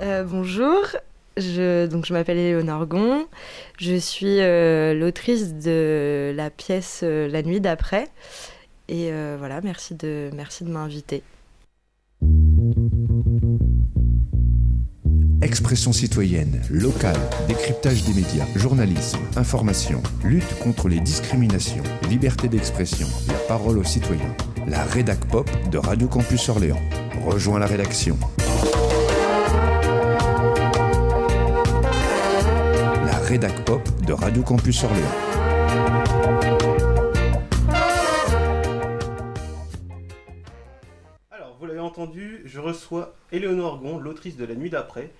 Euh, bonjour, je, m'appelle Éléonore Gon. Je suis euh, l'autrice de la pièce euh, La nuit d'après. Et voilà, merci de, merci de m'inviter. Expression citoyenne, locale, décryptage des médias, journalisme, information, lutte contre les discriminations, liberté d'expression, la parole aux citoyens. La rédac pop de Radio Campus Orléans. Rejoins la rédaction. Rédac pop de Radio Campus Orléans. Alors, vous l'avez entendu, je reçois Éléonore Gon, l'autrice de La Nuit d'après,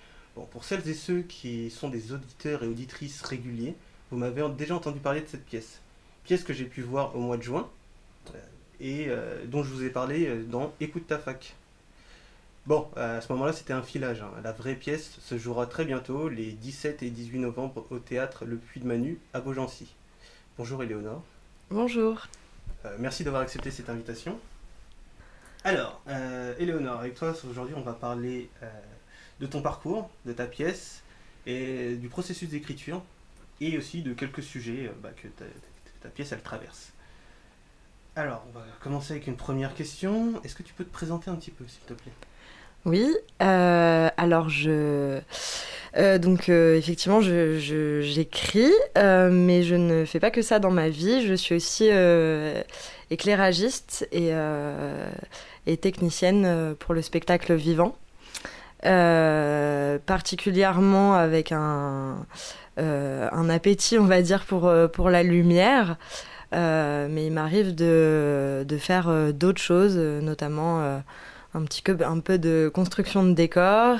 pour celles et ceux qui sont des auditeurs et auditrices réguliers, vous m'avez déjà entendu parler de cette pièce. Pièce que j'ai pu voir au mois de juin euh, et euh, dont je vous ai parlé euh, dans Écoute ta fac. Bon, à ce moment-là, c'était un filage. Hein. La vraie pièce se jouera très bientôt, les 17 et 18 novembre, au théâtre Le Puy de Manu à Beaugency. Bonjour Éléonore. Bonjour. merci d'avoir accepté cette invitation. Alors, Éléonore, avec toi, aujourd'hui, on va parler de ton parcours, de ta pièce, et du processus d'écriture, et aussi de quelques sujets euh, bah, que ta, pièce elle traverse. Alors, on va commencer avec une première question. Est-ce que tu peux te présenter un petit peu, s'il te plaît? Oui, euh, alors je... Euh, donc effectivement, j'écris, mais je ne fais pas que ça dans ma vie. Je suis aussi éclairagiste et, technicienne pour le spectacle vivant. Euh, particulièrement avec un, euh, appétit, on va dire, pour, euh, la lumière. mais il m'arrive de faire d'autres choses, notamment un petit peu, un peu de construction de décor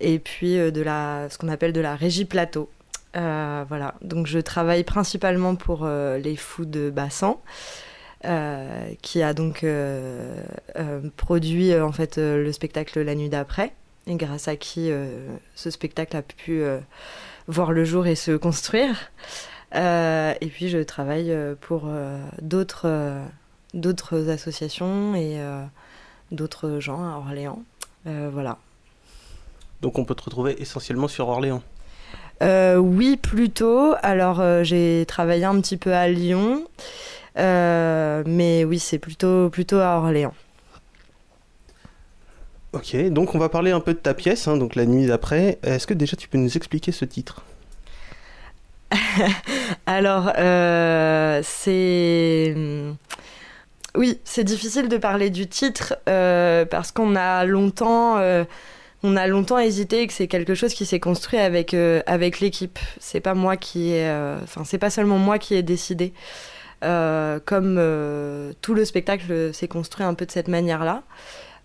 et puis de la, ce qu'on appelle de la régie plateau. voilà, donc je travaille principalement pour les fous de Bassan. qui a donc produit en fait le spectacle La nuit d'après, et grâce à qui euh, ce spectacle a pu euh, voir le jour et se construire. Euh, et puis je travaille pour d'autres d'autres associations et d'autres gens à Orléans. voilà. Donc on peut te retrouver essentiellement sur Orléans Oui, plutôt. Alors j'ai travaillé un petit peu à Lyon, mais oui, c'est plutôt, plutôt à Orléans. Ok, donc on va parler un peu de ta pièce, hein, donc la nuit d'après. Est-ce que déjà tu peux nous expliquer ce titre? Alors, euh, c'est... Oui, c'est difficile de parler du titre euh, parce qu'on a longtemps... Euh, a longtemps hésité et que c'est quelque chose qui s'est construit avec, avec l'équipe. C'est pas pas seulement moi qui ai décidé. comme tout le spectacle s'est construit un peu de cette manière-là.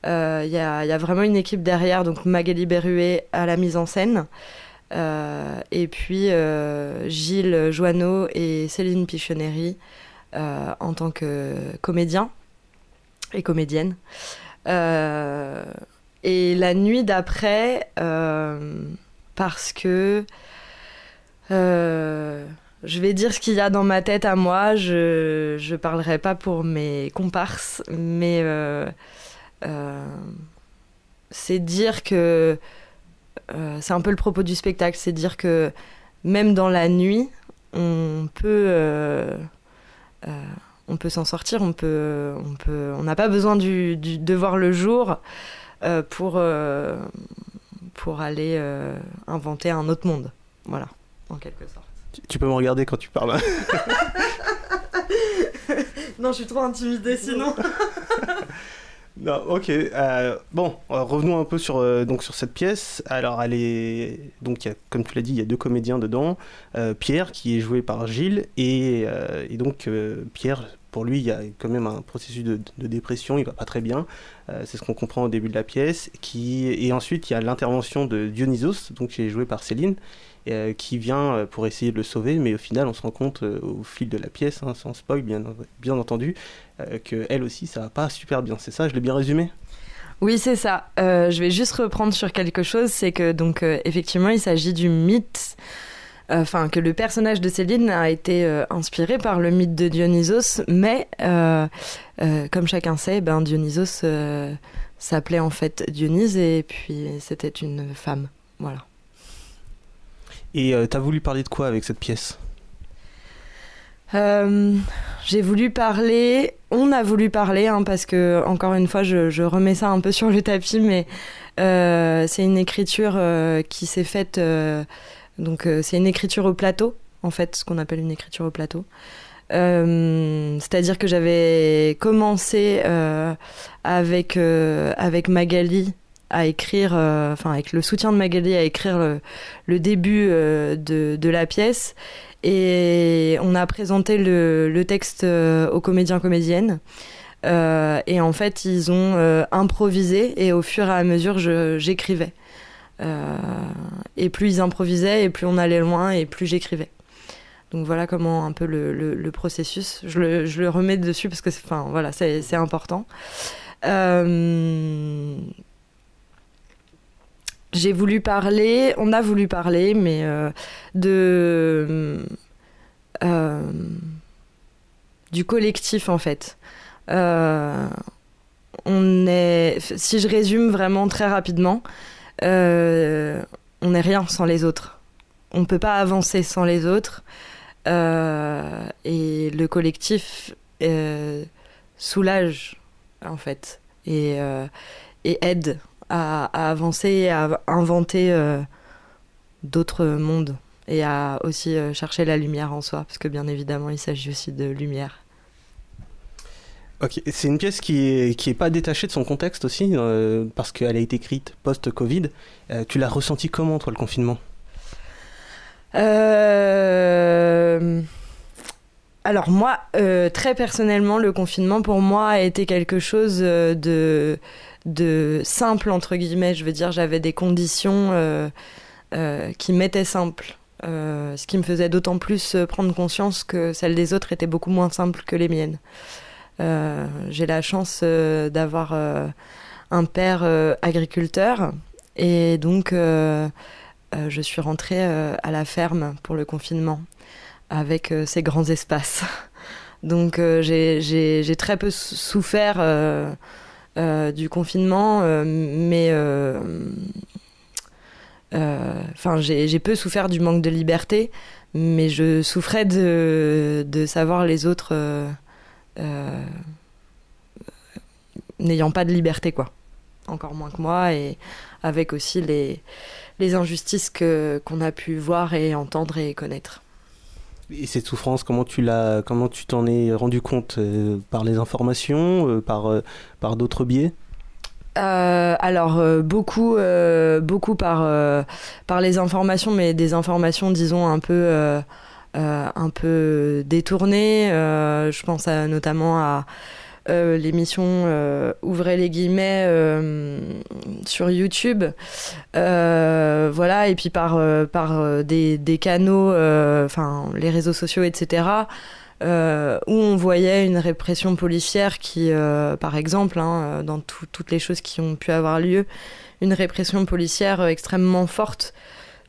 Il euh, y, a, vraiment une équipe derrière, donc Magali Berruet à la mise en scène. Euh, et puis euh, Gilles Joanneau et Céline Pichonnery en tant que comédien et comédienne. et la nuit d'après, parce que je vais dire ce qu'il y a dans ma tête à moi, je ne parlerai pas pour mes comparses, mais euh, c'est dire que euh, c'est un peu le propos du spectacle, c'est dire que même dans la nuit, on peut euh, on peut s'en sortir, on peut, on peut, on n'a pas besoin du, de voir le jour pour pour aller inventer un autre monde, voilà, en quelque sorte. Tu, peux me regarder quand tu parles. non, je suis trop intimidée sinon. Non, ok. Euh, bon, euh, revenons un peu sur, euh, donc sur cette pièce. Alors, elle est. Donc, comme tu l'as dit, il y a deux comédiens dedans. Pierre, qui est joué par Gilles, et, donc Pierre, pour lui, il y a quand même un processus de, dépression, il va pas très bien. c'est ce qu'on comprend au début de la pièce. Qui, et ensuite, il y a l'intervention de Dionysos, donc qui est joué par Céline, qui vient pour essayer de le sauver, mais au final, on se rend compte au fil de la pièce, hein, sans spoil bien entendu, que elle aussi, ça va pas super bien. C'est ça, je l'ai bien résumé? Oui, c'est ça. je vais juste reprendre sur quelque chose, c'est que donc effectivement, il s'agit du mythe, enfin que le personnage de Céline a été inspiré par le mythe de Dionysos, mais comme chacun sait, ben Dionysos s'appelait en fait Dionyse et puis c'était une femme. voilà. Et tu as voulu parler de quoi avec cette pièce? J'ai voulu parler, on a voulu parler, hein, parce que, encore une fois, je, remets ça un peu sur le tapis, mais c'est une écriture qui s'est faite. donc, c'est une écriture au plateau, en fait, ce qu'on appelle une écriture au plateau. Euh, c'est-à-dire que j'avais commencé euh, avec, euh, avec Magali à écrire, enfin avec le soutien de Magali à écrire le, le début de, de, la pièce. Et on a présenté le, texte aux comédiens comédiennes. et en fait, ils ont improvisé et au fur et à mesure, j'écrivais. et plus ils improvisaient, et plus on allait loin, et plus j'écrivais. Donc voilà comment un peu le, processus. Je le, remets dessus parce que c'est, voilà, c'est, important. Euh, j'ai voulu parler, on a voulu parler, mais euh, de euh, du collectif en fait. on est, si je résume vraiment très rapidement, on n'est rien sans les autres. On ne peut pas avancer sans les autres. Euh, et le collectif euh, soulage, en fait, euh, et aide à, avancer et à inventer d'autres mondes et à aussi chercher la lumière en soi, parce que bien évidemment, il s'agit aussi de lumière. Ok, c'est une pièce qui est, qui est pas détachée de son contexte aussi, parce qu'elle a été écrite post-Covid. tu l'as ressenti comment, toi, le confinement? Euh, alors moi, euh, très personnellement, le confinement pour moi a été quelque chose euh, de, simple, entre guillemets. Je veux dire, j'avais des conditions qui m'étaient simples. ce qui me faisait d'autant plus prendre conscience que celles des autres étaient beaucoup moins simples que les miennes. J'ai la chance d'avoir un père agriculteur et donc euh, je suis rentrée euh, à la ferme pour le confinement avec euh, ces grands espaces. Donc j'ai très peu souffert du confinement, mais enfin j'ai peu souffert du manque de liberté, mais je souffrais de, savoir les autres n'ayant pas de liberté quoi, encore moins que moi et avec aussi les les injustices qu'on a pu voir et entendre et connaître. Et cette souffrance, comment tu l'as, comment tu t'en es rendu compte euh, par les informations, euh, par euh, par d'autres biais? Alors beaucoup, beaucoup par par les informations, mais des informations, disons un peu un peu détournées. je pense notamment à euh, l'émission euh, Ouvrez les guillemets euh, sur YouTube. voilà, et puis par, par des, des canaux, enfin les réseaux sociaux, etc. où on voyait une répression policière qui, par exemple, hein, dans toutes les choses qui ont pu avoir lieu, une répression policière extrêmement forte,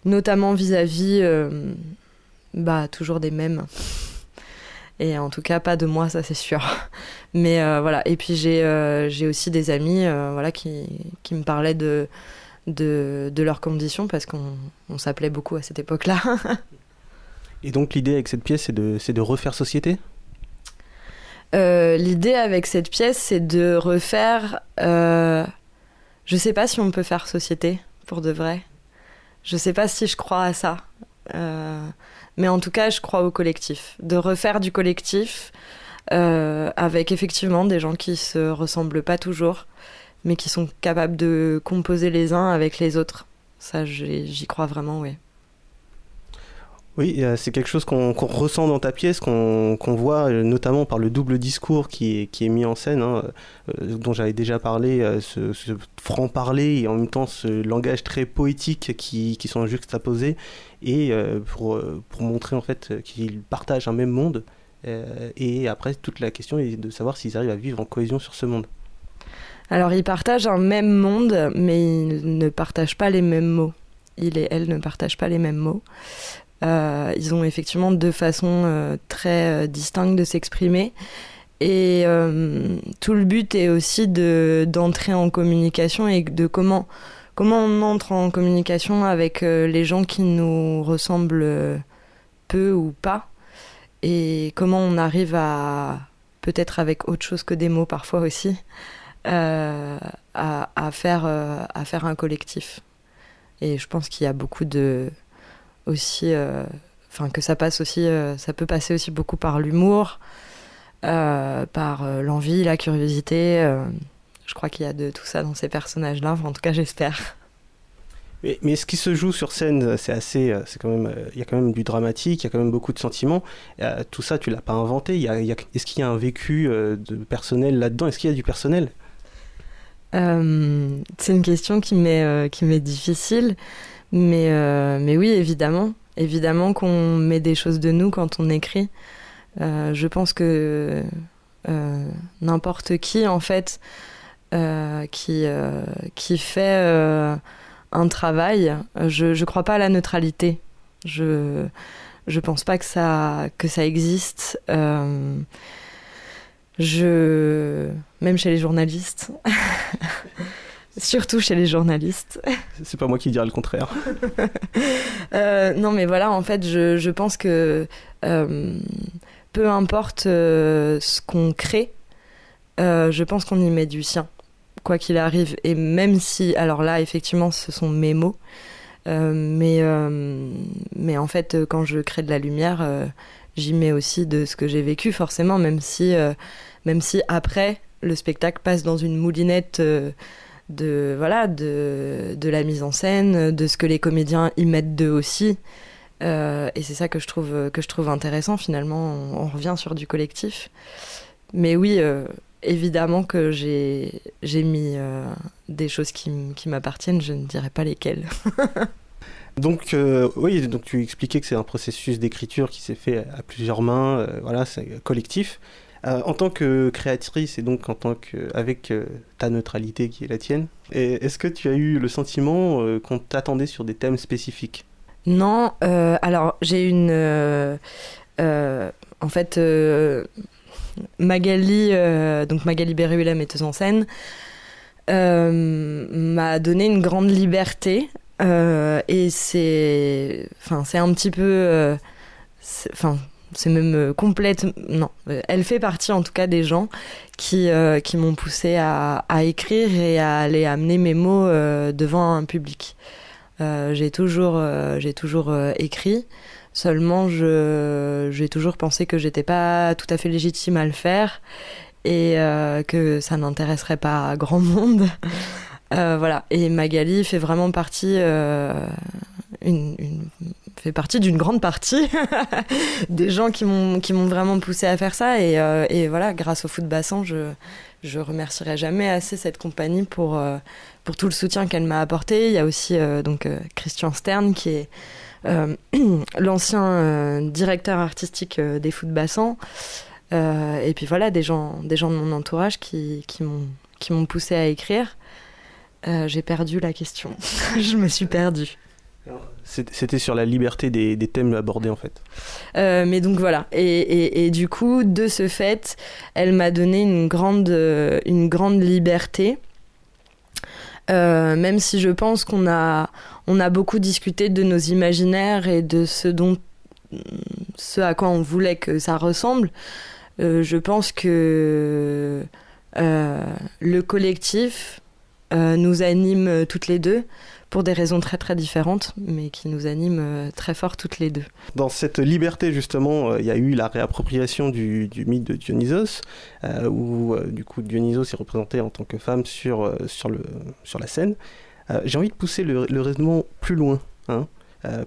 notamment vis-à-vis, bah, toujours des mêmes. Et en tout cas, pas de moi, ça c'est sûr. Mais euh, voilà. Et puis j'ai euh, j'ai aussi des amis euh, voilà, qui, qui me parlaient de, de, de leurs conditions parce qu'on on, s'appelait beaucoup à cette époque-là. Et donc l'idée avec cette pièce, c'est de, de refaire société? L'idée avec cette pièce, c'est de refaire. je sais pas si on peut faire société pour de vrai. Je sais pas si je crois à ça. Mais en tout cas, je crois au collectif. De refaire du collectif euh, avec effectivement des gens qui se ressemblent pas toujours, mais qui sont capables de composer les uns avec les autres. Ça, j'y crois vraiment, oui. Oui, euh, c'est quelque chose qu'on ressent dans ta pièce, qu'on voit euh, notamment par le double discours qui est, mis en scène, hein, dont j'avais déjà parlé, ce, franc-parler et en même temps ce langage très poétique qui, sont juxtaposés et euh, pour, euh, montrer en fait qu'ils partagent un même monde. Euh, et après, toute la question est de savoir s'ils arrivent à vivre en cohésion sur ce monde. Alors, ils partagent un même monde, mais ils ne partagent pas les mêmes mots. Il et elle ne partagent pas les mêmes mots. Ils ont effectivement deux façons très distinctes de s'exprimer. Et tout le but est aussi d'entrer en communication et de comment comment on entre en communication avec les gens qui nous ressemblent peu ou pas, et comment on arrive à, peut-être avec autre chose que des mots parfois aussi, à, faire, à faire un collectif. Et je pense qu'il y a beaucoup de aussi, enfin que ça passe aussi, ça peut passer aussi beaucoup par l'humour, euh, par euh, l'envie, la curiosité. Euh, je crois qu'il y a de tout ça dans ces personnages-là, en tout cas j'espère. Mais, mais, ce qui se joue sur scène, c'est assez, c'est quand même, il y a quand même du dramatique, il y a quand même beaucoup de sentiments. tout ça, tu l'as pas inventé. Il y a, est-ce qu'il y a un vécu de personnel là-dedans? Est-ce qu'il y a du personnel? C'est une question qui m'est, qui m'est difficile, mais, mais oui, évidemment, évidemment qu'on met des choses de nous quand on écrit. Euh, je pense que euh, n'importe qui, en fait, euh, qui, qui fait un travail, je ne crois pas à la neutralité. Je je pense pas que ça que ça existe. je même chez les journalistes. Surtout chez les journalistes. C'est pas moi qui dirais le contraire. non, mais voilà, en fait, je, je pense que peu importe euh, ce qu'on crée, euh, je pense qu'on y met du sien, quoi qu'il arrive. Et même si, alors là, effectivement, ce sont mes mots, euh, mais, mais en fait, quand je crée de la lumière, j'y mets aussi de ce que j'ai vécu, forcément, même si, même si après, le spectacle passe dans une moulinette de voilà de, de, la mise en scène, de ce que les comédiens y mettent d'eux aussi. Euh, et c'est ça que je trouve, que je trouve intéressant finalement. On, revient sur du collectif. Mais oui, euh, évidemment que j'ai, j'ai mis euh, des choses qui, qui m'appartiennent, je ne dirais pas lesquelles. donc oui, donc tu expliquais que c'est un processus d'écriture qui s'est fait à plusieurs mains, voilà, c'est collectif. En tant que créatrice et donc en tant que avec ta neutralité qui est la tienne, est-ce que tu as eu le sentiment qu'on t'attendait sur des thèmes spécifiques? Non, euh, alors j'ai une. Euh, euh, en fait, Magali, donc Magali Berru, la metteuse en scène, m'a donné une grande liberté. et c'est. Enfin, c'est un petit peu. Enfin, c'est même complète. Non, elle fait partie en tout cas des gens qui, qui m'ont poussé à, écrire et à aller amener mes mots devant un public. Euh, j'ai toujours, euh, j'ai toujours euh, écrit. Seulement, j'ai toujours pensé que j'étais pas tout à fait légitime à le faire et que ça n'intéresserait pas grand monde. voilà. Et Magali fait vraiment partie, une, fait partie d'une grande partie des gens qui m'ont vraiment poussé à faire ça. Et, et, voilà, grâce au foot bassin, je je remercierai jamais assez cette compagnie pour pour tout le soutien qu'elle m'a apporté. Il y a aussi euh, donc euh, Christian Stern qui est euh, l'ancien directeur artistique des Foot Bassans. et puis voilà, des gens, des gens de mon entourage qui, qui m'ont poussé à écrire. J'ai perdu la question. Je me suis perdue. C'était sur la liberté des, thèmes abordés en fait. mais donc voilà, et, du coup, de ce fait, elle m'a donné une grande, une grande liberté. Euh, même si je pense qu'on a, on a beaucoup discuté de nos imaginaires et de ce, dont, ce à quoi on voulait que ça ressemble, euh, je pense que euh, le collectif nous anime toutes les deux pour des raisons très très différentes, mais qui nous animent euh, très fort toutes les deux. Dans cette liberté, justement, euh, il y a eu la réappropriation du, mythe de Dionysos, euh, où du coup Dionysos est représenté en tant que femme sur, la scène. J'ai envie de pousser le, raisonnement plus loin. Hein,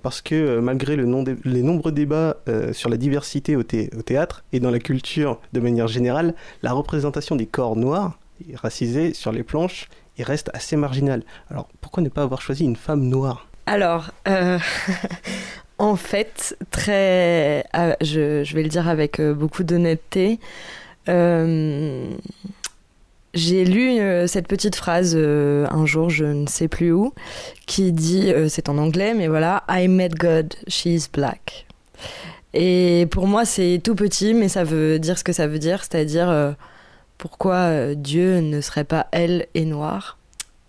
parce que malgré le les nombreux débats sur la diversité au, au, théâtre et dans la culture de manière générale, la représentation des corps noirs et racisés sur les planches il reste assez marginal. Alors pourquoi ne pas avoir choisi une femme noire? Alors, euh, en fait, très, euh, je, vais le dire avec euh, beaucoup d'honnêteté, j'ai lu cette petite phrase un jour, je ne sais plus où, qui dit, c'est en anglais, mais voilà, I met God, she's black. Et pour moi, c'est tout petit, mais ça veut dire ce que ça veut dire, c'est-à-dire pourquoi euh, Dieu ne serait pas elle et noire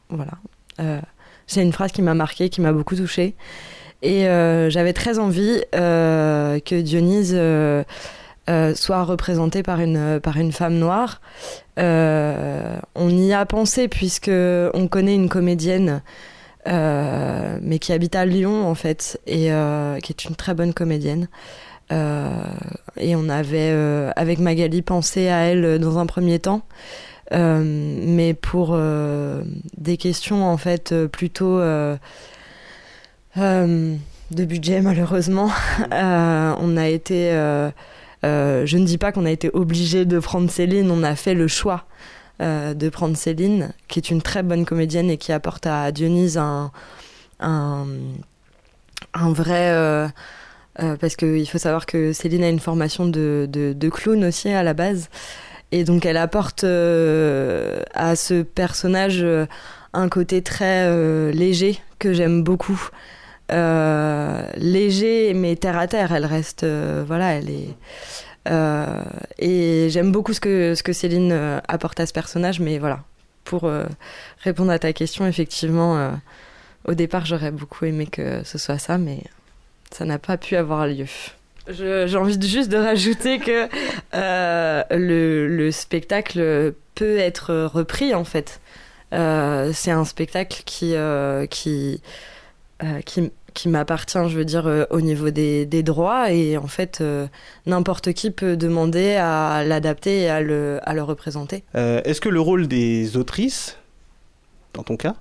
Voilà. Euh, C'est une phrase qui m'a marquée, qui m'a beaucoup touchée. Et euh, j'avais très envie que Dionys soit représenté par une, par une femme noire. on y a pensé puisque on connaît une comédienne, mais qui habite à Lyon en fait, et qui est une très bonne comédienne. Et on avait, avec Magali, pensé à elle dans un premier temps. mais pour des questions en fait plutôt euh, de budget malheureusement. Euh, on a été, euh, je ne dis pas qu'on a été obligé de prendre Céline, on a fait le choix de prendre Céline, qui est une très bonne comédienne et qui apporte à Dionys un, un, vrai... parce qu'il faut savoir que Céline a une formation de, de, clown aussi à la base. Et donc elle apporte à ce personnage un côté très léger que j'aime beaucoup. Euh, léger mais terre à terre. Elle reste, euh, voilà, elle est. Euh, et j'aime beaucoup ce que, ce que Céline apporte à ce personnage, mais voilà, pour répondre à ta question, effectivement, au départ, j'aurais beaucoup aimé que ce soit ça, mais ça n'a pas pu avoir lieu. J'ai envie de, juste de rajouter que le, le, spectacle peut être repris, en fait. C'est un spectacle qui, qui euh, qui, qui m'appartient, je veux dire, euh, au niveau des, des, droits. Et en fait, euh, n'importe qui peut demander à l'adapter et à le, à le représenter. Est-ce que le rôle des autrices, dans ton cas,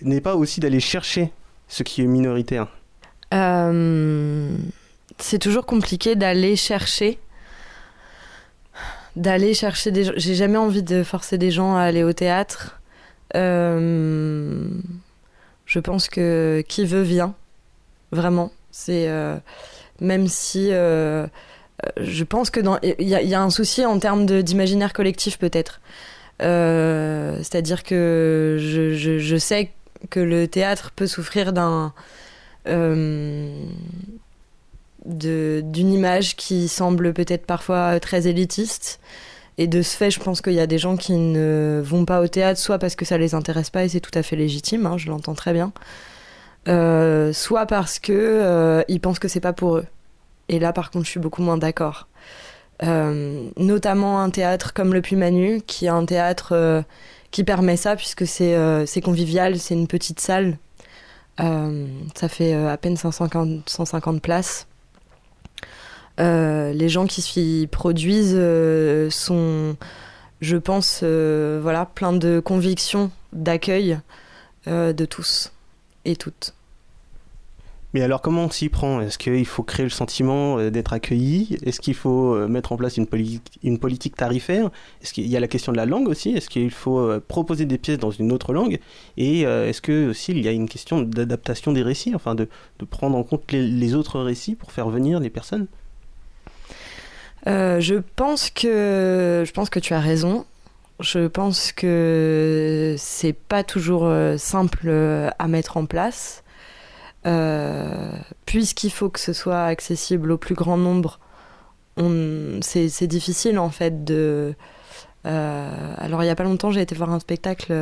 n'est pas aussi d'aller chercher ce qui est minoritaire? C'est toujours compliqué d'aller chercher. D'aller chercher des gens. J'ai jamais envie de forcer des gens à aller au théâtre. Euh je pense que qui veut vient, vraiment. C'est euh, même si euh, je pense que dans il y, a un souci en termes d'imaginaire collectif peut-être. Euh, c'est-à-dire que je, je, sais que le théâtre peut souffrir d'un d'une image qui semble peut-être parfois très élitiste et de ce fait, je pense qu'il y a des gens qui ne vont pas au théâtre, soit parce que ça les intéresse pas et c'est tout à fait légitime, hein, je l'entends très bien, euh, soit parce que euh, ils pensent que c'est pas pour eux. Et là, par contre, je suis beaucoup moins d'accord. Euh, notamment un théâtre comme le Puy Manu, qui est un théâtre qui permet ça, puisque c'est convivial, c'est une petite salle. Ça fait à peine 150, 150 places. Euh, les gens qui s'y produisent euh, sont, je pense, euh, voilà, plein de convictions d'accueil de tous et toutes. Mais alors comment on s'y prend? Est-ce qu'il faut créer le sentiment d'être accueilli? Est-ce qu'il faut mettre en place une, politique tarifaire? Est-ce qu'il y a la question de la langue aussi? Est-ce qu'il faut proposer des pièces dans une autre langue? Et est-ce que aussi il y a une question d'adaptation des récits, enfin de, prendre en compte les autres récits pour faire venir les personnes? Euh, je pense que je pense que tu as raison. Je pense que c'est pas toujours euh, simple euh, à mettre en place, puisqu'il faut que ce soit accessible au plus grand nombre. C'est difficile en fait de. alors il y a pas longtemps, j'ai été voir un spectacle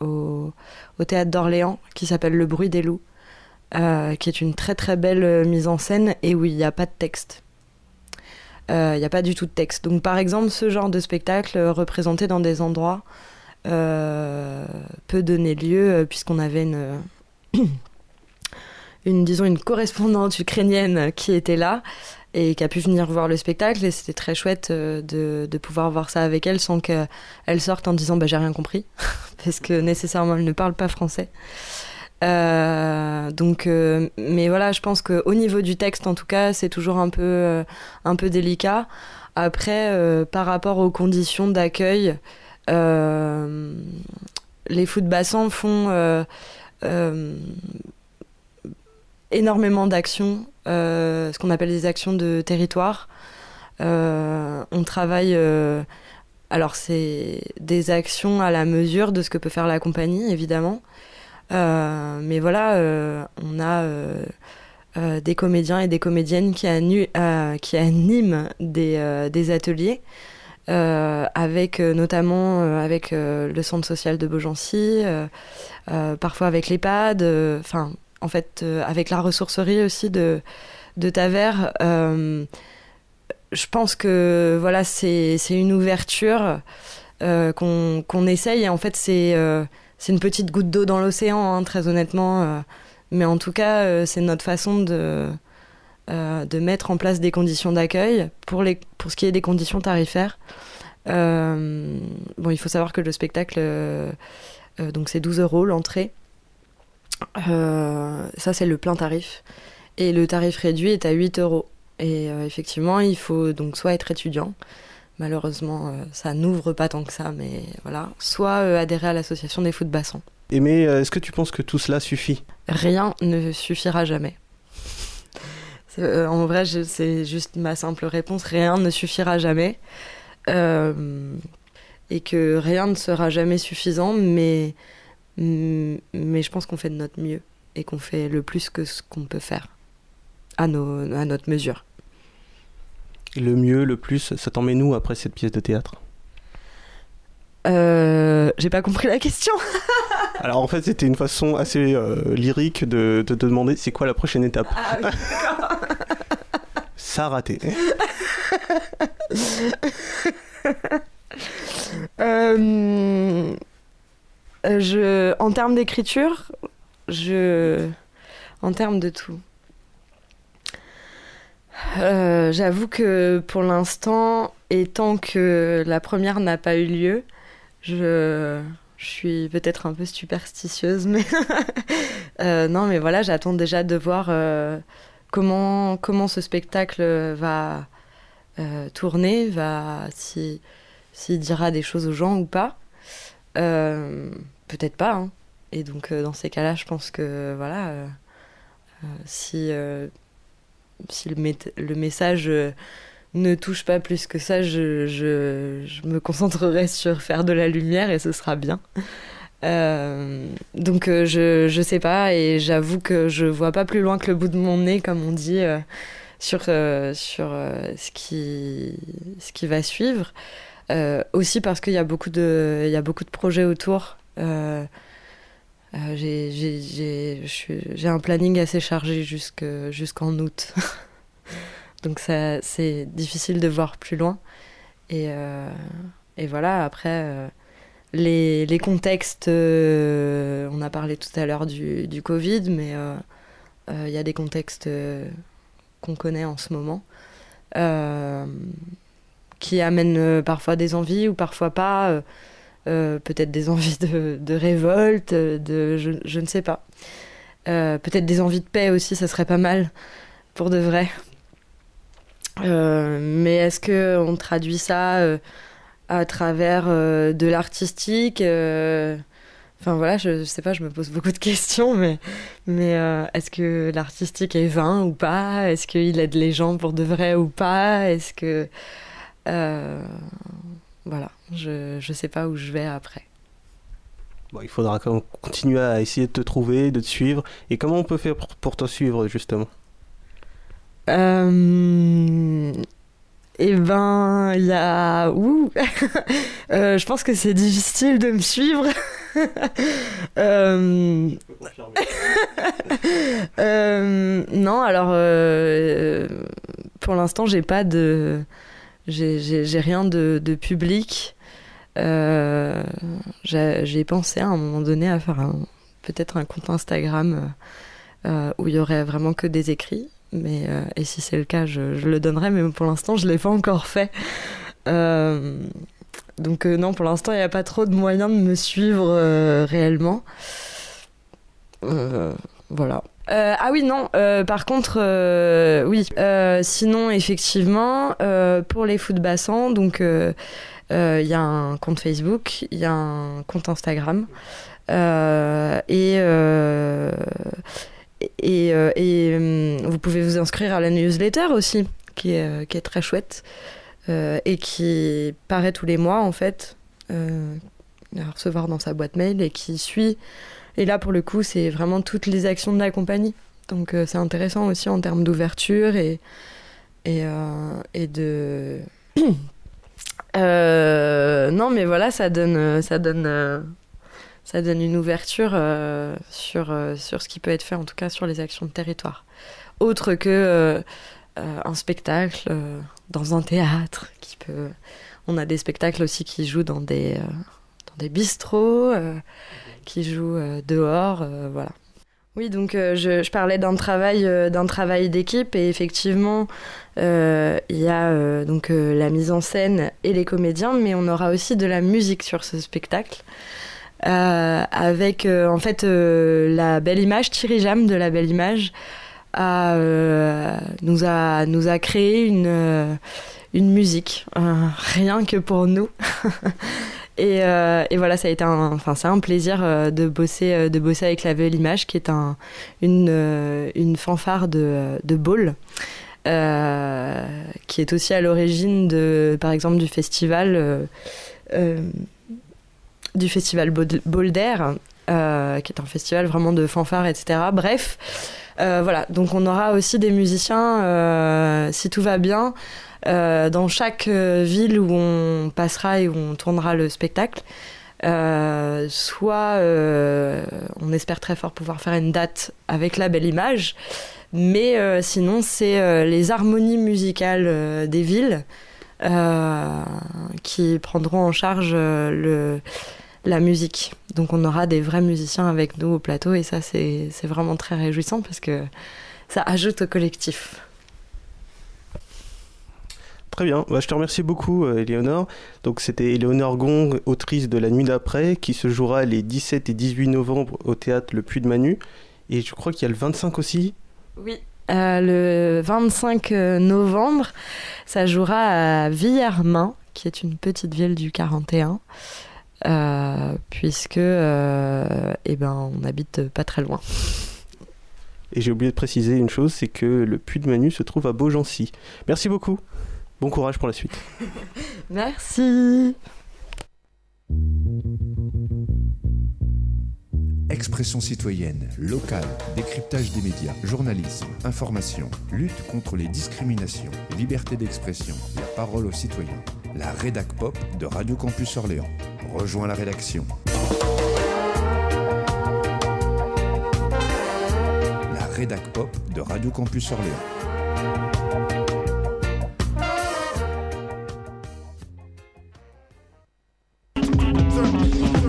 au, au, théâtre d'Orléans qui s'appelle Le bruit des loups, qui est une très très belle mise en scène et où il n'y a pas de texte il euh, n'y a pas du tout de texte. Donc par exemple, ce genre de spectacle euh, représenté dans des endroits euh, peut donner lieu, puisqu'on avait une, une, disons, une correspondante ukrainienne qui était là et qui a pu venir voir le spectacle et c'était très chouette de, de, pouvoir voir ça avec elle sans qu'elle sorte en disant bah, j'ai rien compris parce que nécessairement elle ne parle pas français. Euh, donc, euh, mais voilà, je pense qu'au niveau du texte, en tout cas, c'est toujours un peu, euh, un peu délicat. Après, par rapport aux conditions d'accueil, les foot bassins font énormément d'actions, ce qu'on appelle des actions de territoire. on travaille. alors, c'est des actions à la mesure de ce que peut faire la compagnie, évidemment. Euh, mais voilà, euh, on a euh, des comédiens et des comédiennes qui, qui animent des, des ateliers. avec notamment avec le centre social de Beaugency, parfois avec l'EHPAD, enfin en fait avec la ressourcerie aussi de, de Tavers. je pense que voilà c'est une ouverture qu'on essaye et en fait c'est une petite goutte d'eau dans l'océan, hein, très honnêtement. Euh. mais en tout cas, euh, c'est notre façon de, euh, mettre en place des conditions d'accueil pour ce qui est des conditions tarifaires. bon, il faut savoir que le spectacle, donc c'est 12 euros l'entrée. Ça, c'est le plein tarif. Et le tarif réduit est à 8 euros. Et effectivement, il faut donc soit être étudiant, Malheureusement, euh, ça n'ouvre pas tant que ça, mais voilà. Soit euh, adhérer à l'association des bassins. Et mais euh, est-ce que tu penses que tout cela suffit? Rien ne suffira jamais. en vrai, c'est juste ma simple réponse. Rien ne suffira jamais. et que rien ne sera jamais suffisant, mais, mais je pense qu'on fait de notre mieux et qu'on fait le plus que ce qu'on peut faire à, nos, à notre mesure le mieux, le plus, ça t'en met nous après cette pièce de théâtre? Euh, J'ai pas compris la question. Alors en fait, c'était une façon assez euh, lyrique de, te demander c'est quoi la prochaine étape. Ah, oui, ça a raté. Euh, je, en termes d'écriture, je, en termes de tout. Euh, j'avoue que pour l'instant, et tant que la première n'a pas eu lieu, je, suis peut-être un peu superstitieuse, mais euh, non, mais voilà, j'attends déjà de voir euh, comment, comment ce spectacle va tourner, va s'il dira des choses aux gens ou pas. Peut-être pas. Hein. Et donc, dans ces cas-là, je pense que voilà, si si le, message euh, ne touche pas plus que ça, je, me concentrerai sur faire de la lumière et ce sera bien. Euh, donc euh, je, je sais pas et j'avoue que je vois pas plus loin que le bout de mon nez, comme on dit, sur, sur ce, qui, ce qui va suivre. aussi parce qu'il y, a beaucoup de, il y a beaucoup de projets autour. Euh, j'ai un planning assez chargé jusqu'en août. Donc c'est difficile de voir plus loin. Et, euh, et voilà, après, euh, les, les, contextes, on a parlé tout à l'heure du, du, Covid, mais il y a des contextes qu'on connaît en ce moment. qui amènent parfois des envies ou parfois pas. Euh, peut-être des envies de, révolte, de, je, ne sais pas. Euh, peut-être des envies de paix aussi, ça serait pas mal, pour de vrai. Euh, mais est-ce qu'on traduit ça à travers de l'artistique Enfin voilà, je, je, sais pas, je me pose beaucoup de questions, mais, est-ce que l'artistique est vain ou pas? Est-ce qu'il aide les gens pour de vrai ou pas? Est-ce que voilà, je ne sais pas où je vais après. Bon, il faudra continuer à essayer de te trouver, de te suivre. Et comment on peut faire pour, te suivre, justement? Euh... Eh ben, il y a... Ouh euh, Je pense que c'est difficile de me suivre. euh... euh, non, alors, pour l'instant, j'ai pas de j'ai rien de, de public. Euh, j'ai pensé à un moment donné à faire peut-être un compte Instagram euh, où il y aurait vraiment que des écrits. Mais, euh, et si c'est le cas, je, le donnerai, mais pour l'instant, je ne l'ai pas encore fait. donc non, pour l'instant, il n'y a pas trop de moyens de me suivre réellement. Euh, ah oui, non. Euh, par contre, euh, oui. sinon, effectivement, pour les foot bassins, donc il y a un compte Facebook, il y a un compte Instagram. et hum, vous pouvez vous inscrire à la newsletter aussi, qui est, qui est très chouette et qui paraît tous les mois en fait, à recevoir dans sa boîte mail et qui suit et là, pour le coup, c'est vraiment toutes les actions de la compagnie. Donc euh, c'est intéressant aussi en termes d'ouverture et, et, euh, et, de, non, mais voilà, ça donne, ça donne, ça donne une ouverture sur, sur ce qui peut être fait, en tout cas sur les actions de territoire. Autre que un spectacle dans un théâtre qui peut. On a des spectacles aussi qui jouent dans des, dans des bistrots, qui jouent dehors, voilà. Oui, donc euh, je, parlais d'un travail, euh, d'un travail d'équipe et effectivement, euh, il y a donc la mise en scène et les comédiens, mais on aura aussi de la musique sur ce spectacle. avec en fait la belle image, Thierry Jam de la belle image nous, a, nous a créé une, une musique, rien que pour nous. Euh, et, voilà, ça a été un, enfin, c'est un plaisir euh, de bosser, euh, de bosser avec la Belle Image, qui est un, une, une fanfare de, de ball. qui est aussi à l'origine de, par exemple, du festival, du festival Boulder, qui est un festival vraiment de fanfare, etc. Bref, voilà. Donc on aura aussi des musiciens, si tout va bien, euh, dans chaque euh, ville où on passera et où on tournera le spectacle. Euh, soit on espère très fort pouvoir faire une date avec la belle image, mais sinon c'est les harmonies musicales des villes qui prendront en charge la musique. Donc on aura des vrais musiciens avec nous au plateau et ça c'est vraiment très réjouissant parce que ça ajoute au collectif. Très bien, bah, je te remercie beaucoup Eleonore. Donc c'était Eleonore Gong, autrice de La Nuit d'après, qui se jouera les 17 et 18 novembre au théâtre Le Puy de Manu. Et je crois qu'il y a le 25 aussi. Oui, euh, le 25 euh, novembre, ça jouera à Villermain, qui est une petite ville du 41. Euh, puisque eh ben, on habite pas très loin. Et j'ai oublié de préciser une chose, c'est que le Puy de Manu se trouve à Beaugency. Merci beaucoup. Bon courage pour la suite. Merci. Expression citoyenne, locale, décryptage des médias, journalisme, information, lutte contre les discriminations, liberté d'expression, la parole aux citoyens. La rédac pop de Radio Campus Orléans. Rejoins la rédaction. La rédac pop de Radio Campus Orléans. Thank you.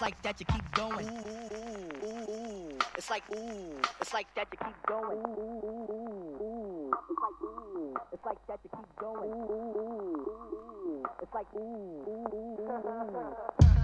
It's like that you keep going. Ooh, ooh, ooh, ooh. It's like ooh, it's like that you keep going. Ooh, ooh, ooh, ooh. It's like ooh, it's like that you keep going. Ooh, ooh, ooh. It's like ooh, ooh, ooh.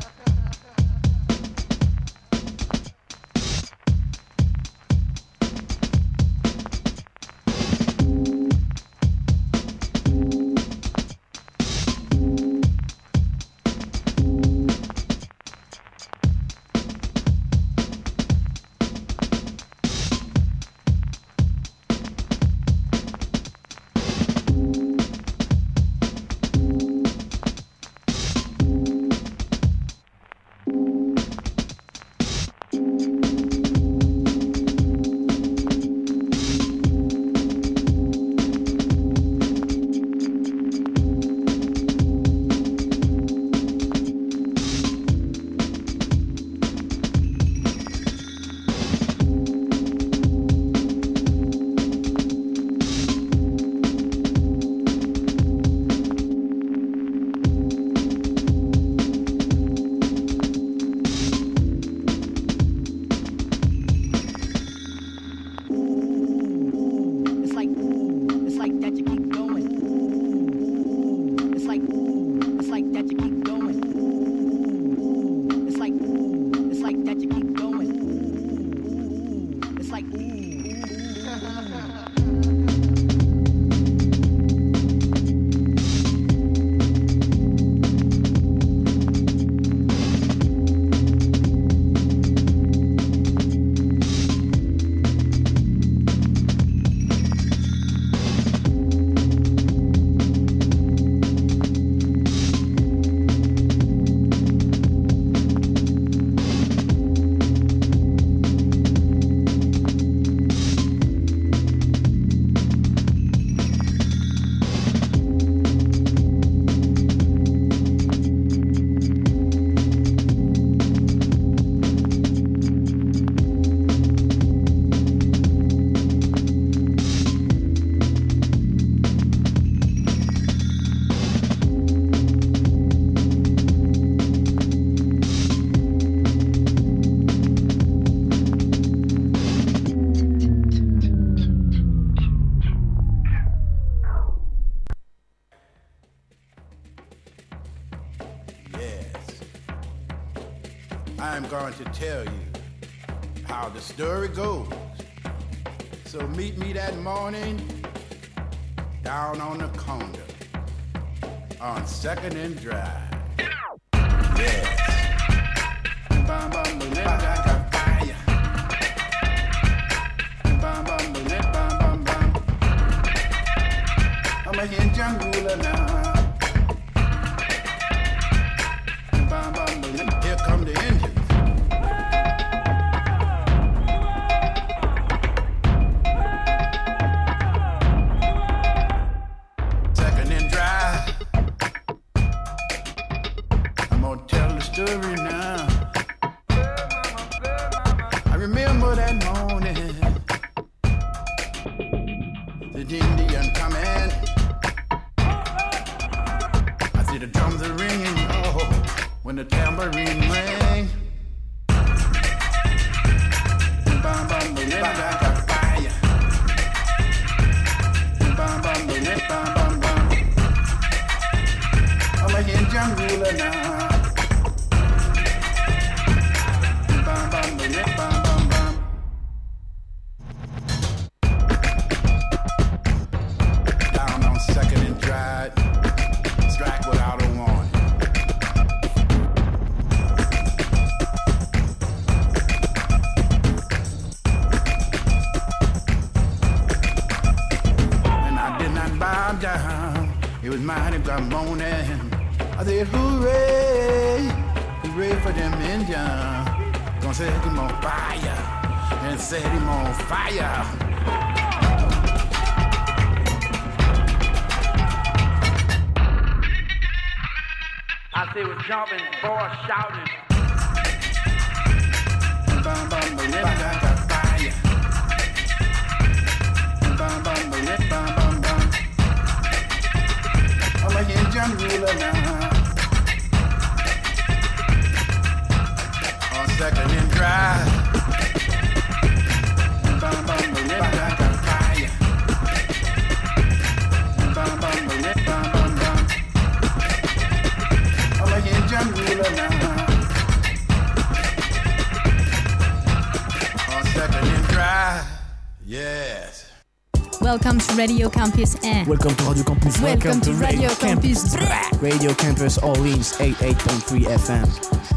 Lagi yang. second and drive. Welcome to Radio Campus N. Welcome to Radio Campus. Welcome, Welcome to, to Radio, Radio Campus. Campus. Radio Campus Orleans 88.3 FM.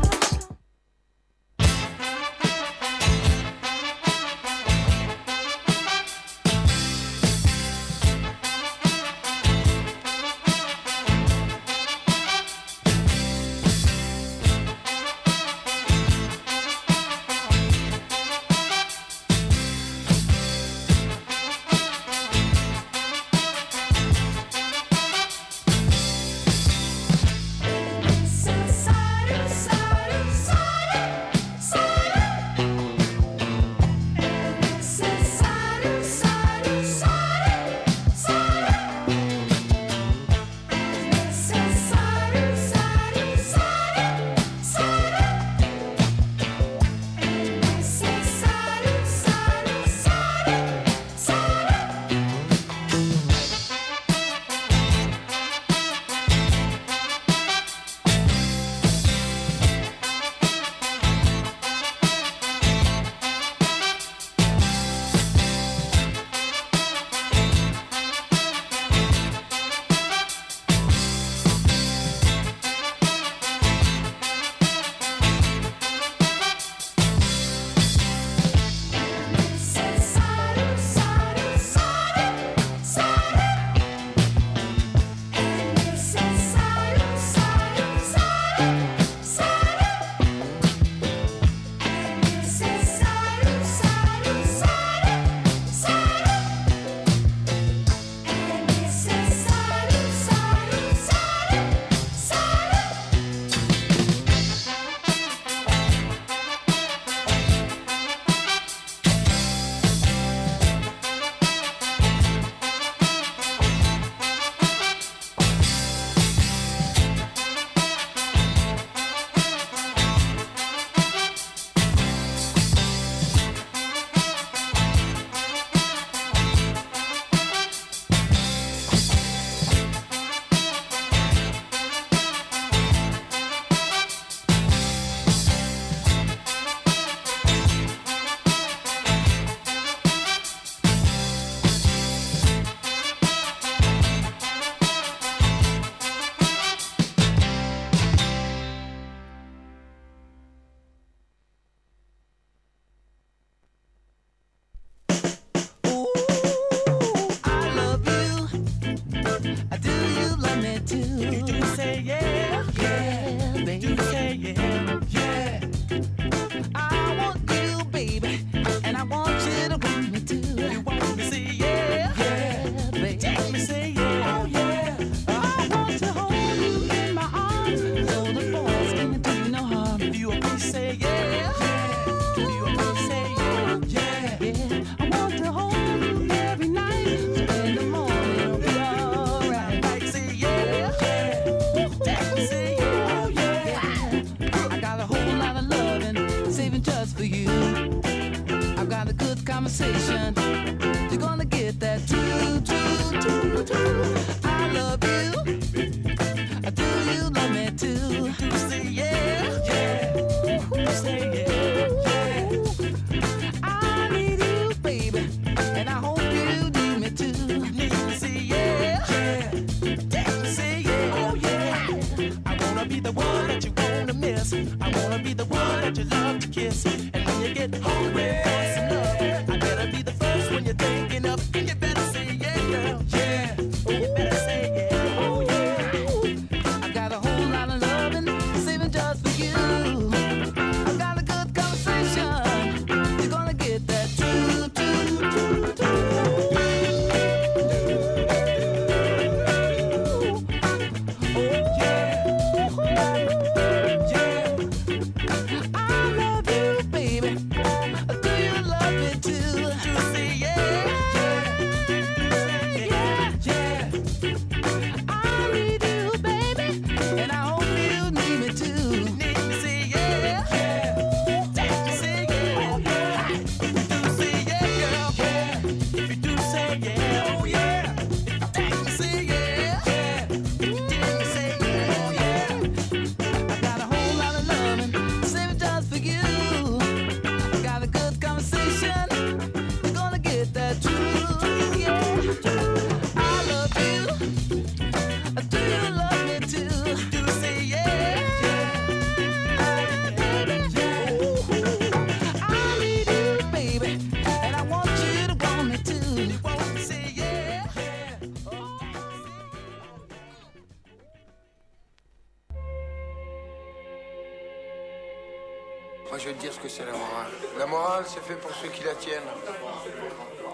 Vais te dire ce que c'est la morale. La morale, c'est fait pour ceux qui la tiennent.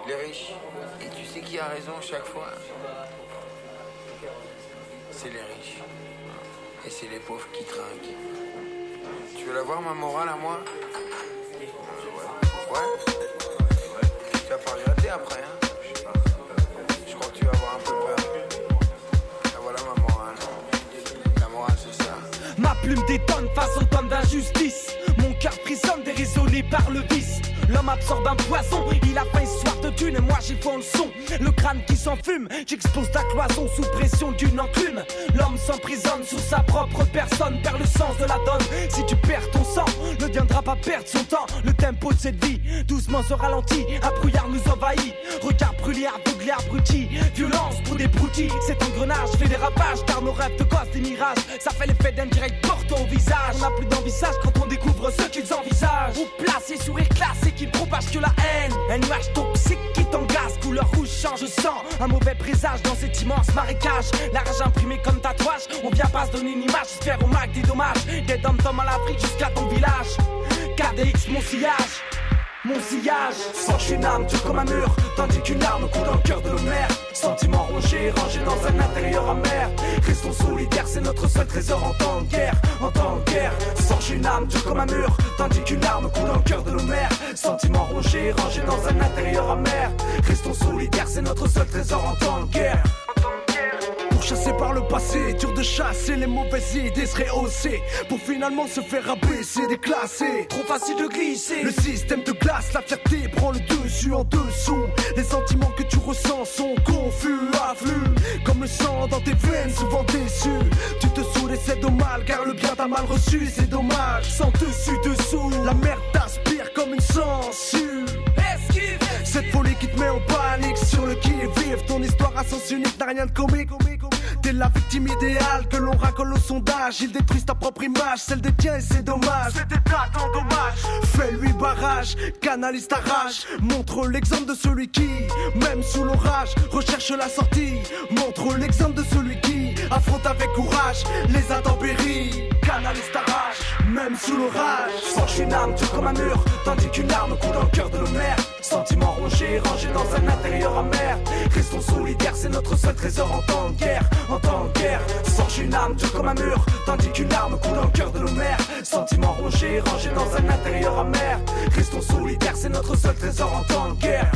Les riches. Et tu sais qui a raison chaque fois C'est les riches. Et c'est les pauvres qui trinquent. Tu veux la voir, ma morale à moi Ouais. Ouais. Tu vas pas regretter après, hein Je crois que tu vas avoir un peu peur. Ah, voilà ma morale. La morale, c'est ça. Ma plume détonne face aux tonnes d'injustice. Cœur prisonne déraisonné par le vice. L'homme absorbe un poison, il a faim et soif de et moi j'ai fond le son. Le crâne qui s'enfume, j'expose ta cloison sous pression d'une enclume. L'homme s'emprisonne sur sa propre personne, perd le sens de la donne. Si tu perds ton sang, ne viendra pas perdre son temps. Le tempo de cette vie, doucement se ralentit, un brouillard nous envahit. Regard brûlé, aveuglé, abruti, violence pour des broutilles. Cet engrenage fait des ravages, car nos rêves de gosse, des mirages, ça fait l'effet d'un direct portant au visage. On n'a plus d'envisage quand on découvre ce qu'ils envisagent. Ou placé, sourire classé qui ne propage que la haine. Un nuage toxique qui t'engaze, couleur rouge change sang. Un mauvais présage dans cet immense marécage. La rage imprimée comme tatouage. On vient pas se donner une image, faire au mac des dommages. Des dom tom à l'Afrique jusqu'à ton village. KDX, mon sillage. Mon sillage, forge une âme dure comme un mur, tandis qu'une arme coule dans le cœur de nos mères. Sentiments rongés, rangés dans un intérieur amer. Restons solidaires, c'est notre seul trésor en temps de guerre. En temps de guerre, forge une âme dure comme un mur, tandis qu'une arme coule dans le cœur de nos mères. Sentiments rongés, rangés dans un intérieur c'est notre seul trésor en temps de guerre. Pourchassé par le passé, dur de chasser les mauvaises idées se rehausser Pour finalement se faire abaisser, déclasser. Trop facile de glisser. Le système de glace, la fierté prend le dessus en dessous. Les sentiments que tu ressens sont confus, afflux Comme le sang dans tes veines, souvent déçu. Tu te saoules et c'est dommage, car le bien t'a mal reçu, c'est dommage Sans dessus dessous, la merde t'aspire comme une censure cette folie qui te met en panique sur le qui-vive. Ton histoire à sens unique n'a rien de comique. T'es la victime idéale que l'on racole au sondage. Ils détruisent ta propre image, celle des tiens c'est dommage. C'était pas tant dommage Fais-lui barrage, canalise ta rage. Montre l'exemple de celui qui, même sous l'orage Recherche la sortie. Montre l'exemple de celui qui affronte avec courage Les intempéries. Canalise ta rage, même sous l'orage. Forge une âme dure comme un mur, tandis qu'une arme coule dans le cœur de mères. Sentiments rongés, rangés dans un intérieur amer. Restons solidaires, c'est notre seul trésor en temps de guerre. En temps de guerre, forge une âme dure comme un mur, tandis qu'une arme coule dans le cœur de nos mères. Sentiments rongés, rangés dans un intérieur amer. Restons solidaires, c'est notre seul trésor en temps de guerre.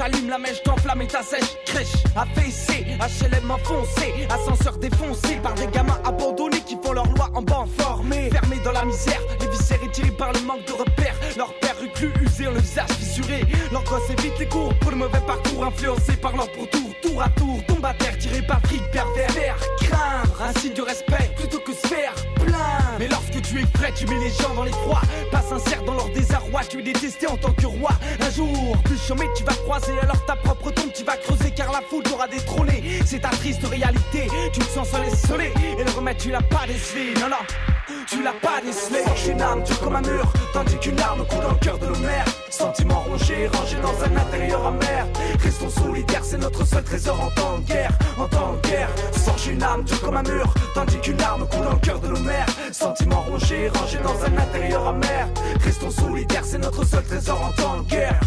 Alors la mèche, t'enflamme et ta sèche. Crèche, affaissé, HLM enfoncé, ascenseur défoncé par des gamins abandonnés qui font leur loi en banc formé. Fermés dans la misère, les viscères étirés par le manque de repères. Leur père reclus, usé, le visage fissuré. Leur gosse évite les cours pour le mauvais parcours, influencé par leur pourtour. Tour à tour, tombe à terre, tiré par fric pervers. Faire craindre, un signe de respect plutôt que se faire plaindre. Mais lorsque tu es prêt, tu mets les gens dans les froids. Pas sincère dans leur désarroi, tu es détesté en tant que roi. Un jour, plus chômé, tu vas croiser alors ta propre tombe, tu vas creuser car la foule t'aura détrôné. C'est ta triste réalité, tu te sens seul et. Et le remède, tu l'as pas décelé, non, non. Tu l'as pas décelé. Forge une âme dure comme un mur. Tandis qu'une arme coule dans le cœur de nos mères. Sentiments rongés, rangés dans un intérieur amer. Restons solidaires, c'est notre seul trésor en temps de guerre. En temps de guerre. Forge une âme dure comme un mur. Tandis qu'une arme coule dans le cœur de nos mères. Sentiments rongés, rangés dans un intérieur amer. Restons solidaires, c'est notre seul trésor en temps de guerre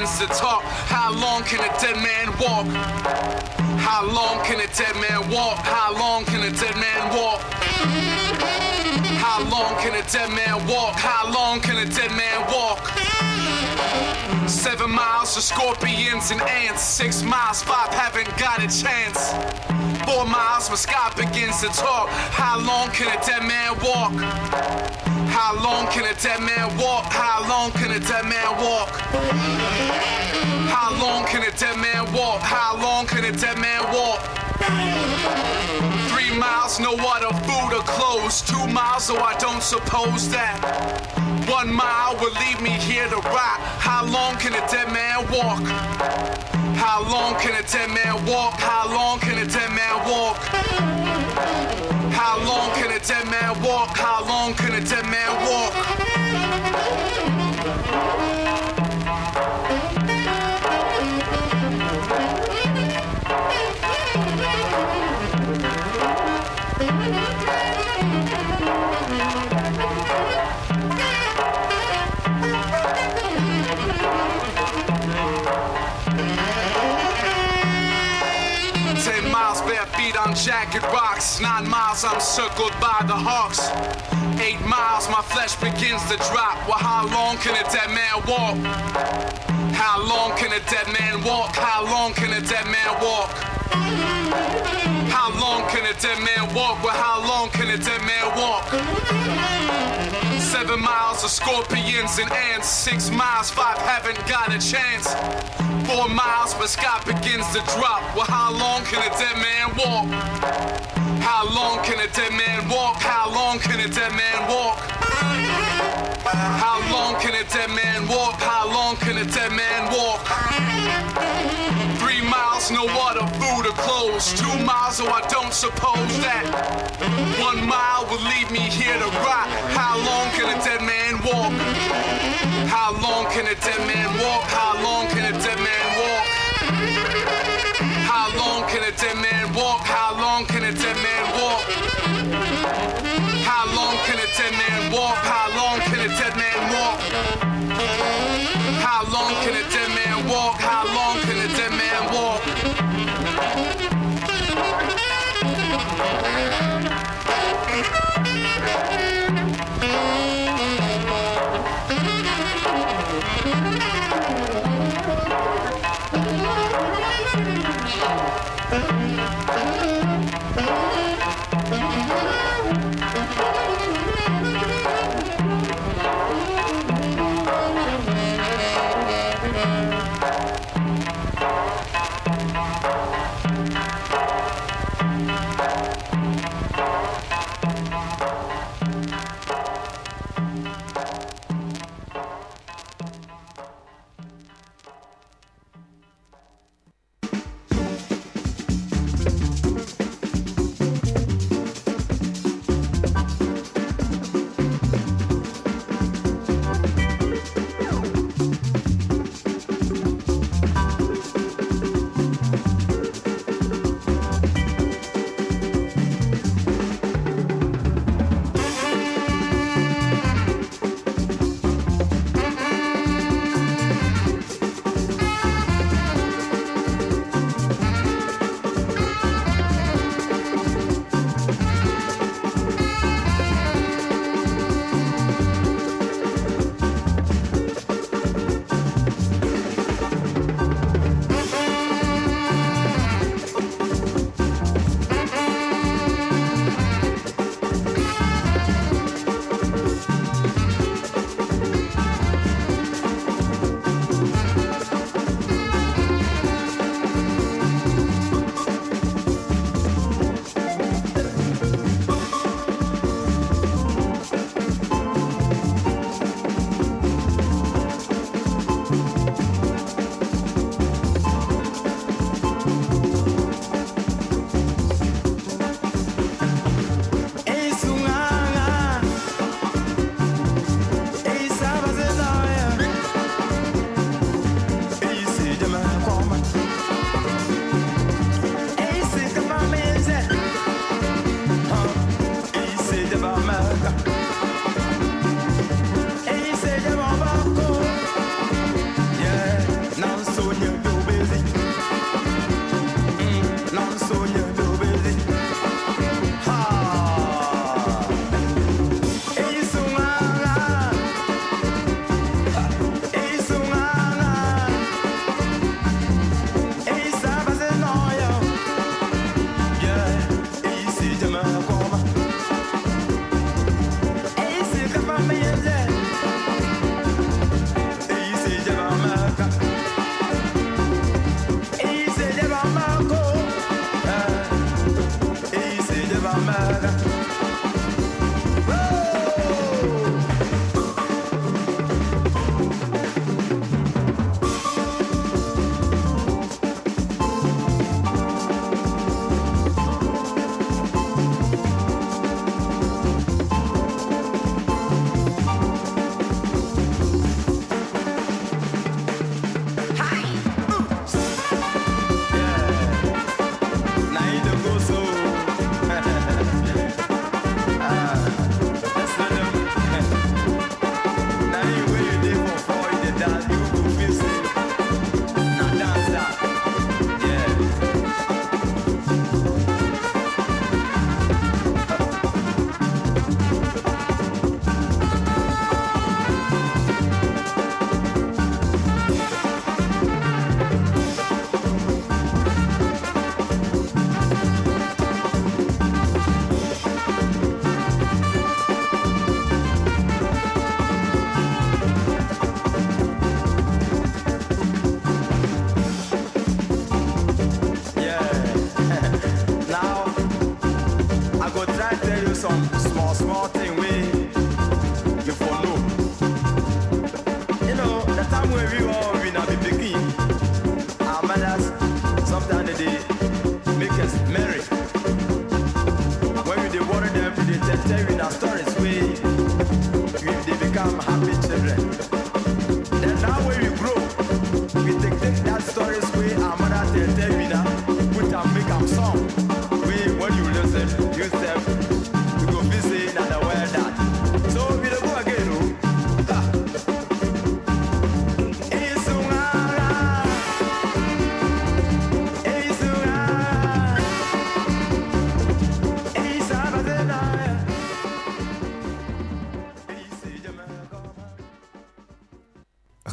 begins to talk. How long can a dead man walk? How long can a dead man walk? How long can a dead man walk? How long can a dead man walk? How long can a dead man walk? Seven miles to scorpions and ants. Six miles, five haven't got a chance. Four miles, my Scott begins to talk. How long can a dead man walk? How long can a dead man walk? How long can a dead man walk? How long can a dead man walk? How long can a dead man walk? Three miles, no water, food or clothes. Two miles, so I don't suppose that. One mile will leave me here to rot. How long can a dead man walk? How long can a dead man walk? How long can a dead man walk? How long can a dead man walk? How long can a dead man walk? Jagged rocks. Nine miles I'm circled by the hawks. Eight miles my flesh begins to drop. Well, how long can a dead man walk? How long can a dead man walk? How long can a dead man walk? How long can a dead man walk? Well, how long can a dead man walk? Seven miles of scorpions and ants. Six miles, five haven't got a chance. Four miles, but Scott begins to drop. Well, how long can a dead man walk? How long can a dead man walk? How long can a dead man walk? How long can a dead man walk? How long can a dead man walk? Miles, no water, food or clothes. Two miles, so I don't suppose that. One mile will leave me here to rot. How long can a dead man walk? How long can a dead man walk? How long can a dead man walk? How long can a dead man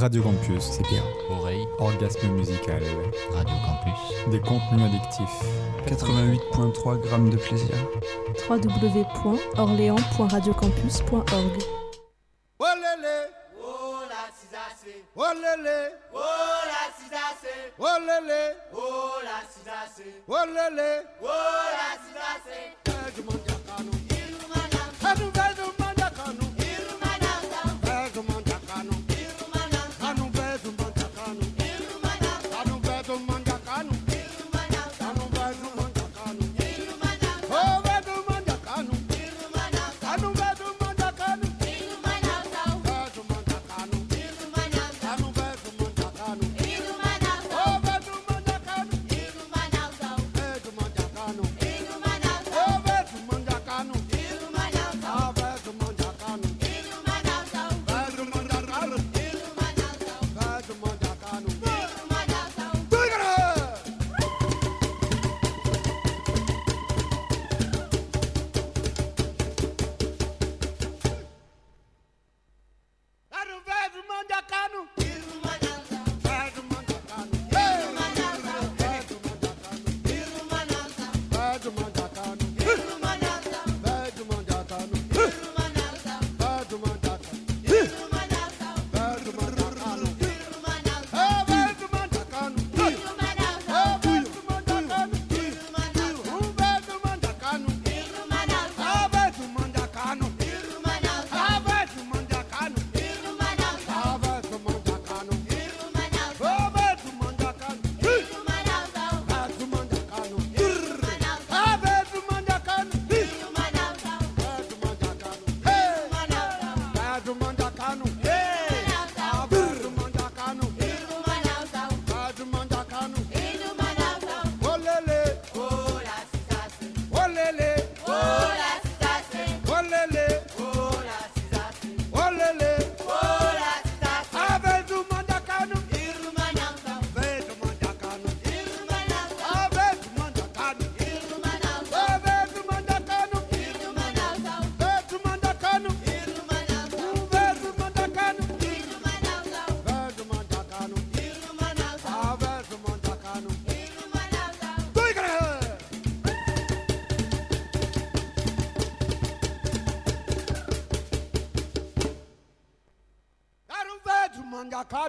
Radio Campus. C'est bien. Oreille. Orgasme musical. Radio Campus. Des contenus addictifs. 88.3 grammes de plaisir. www.orléans.radiocampus.org.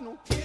não.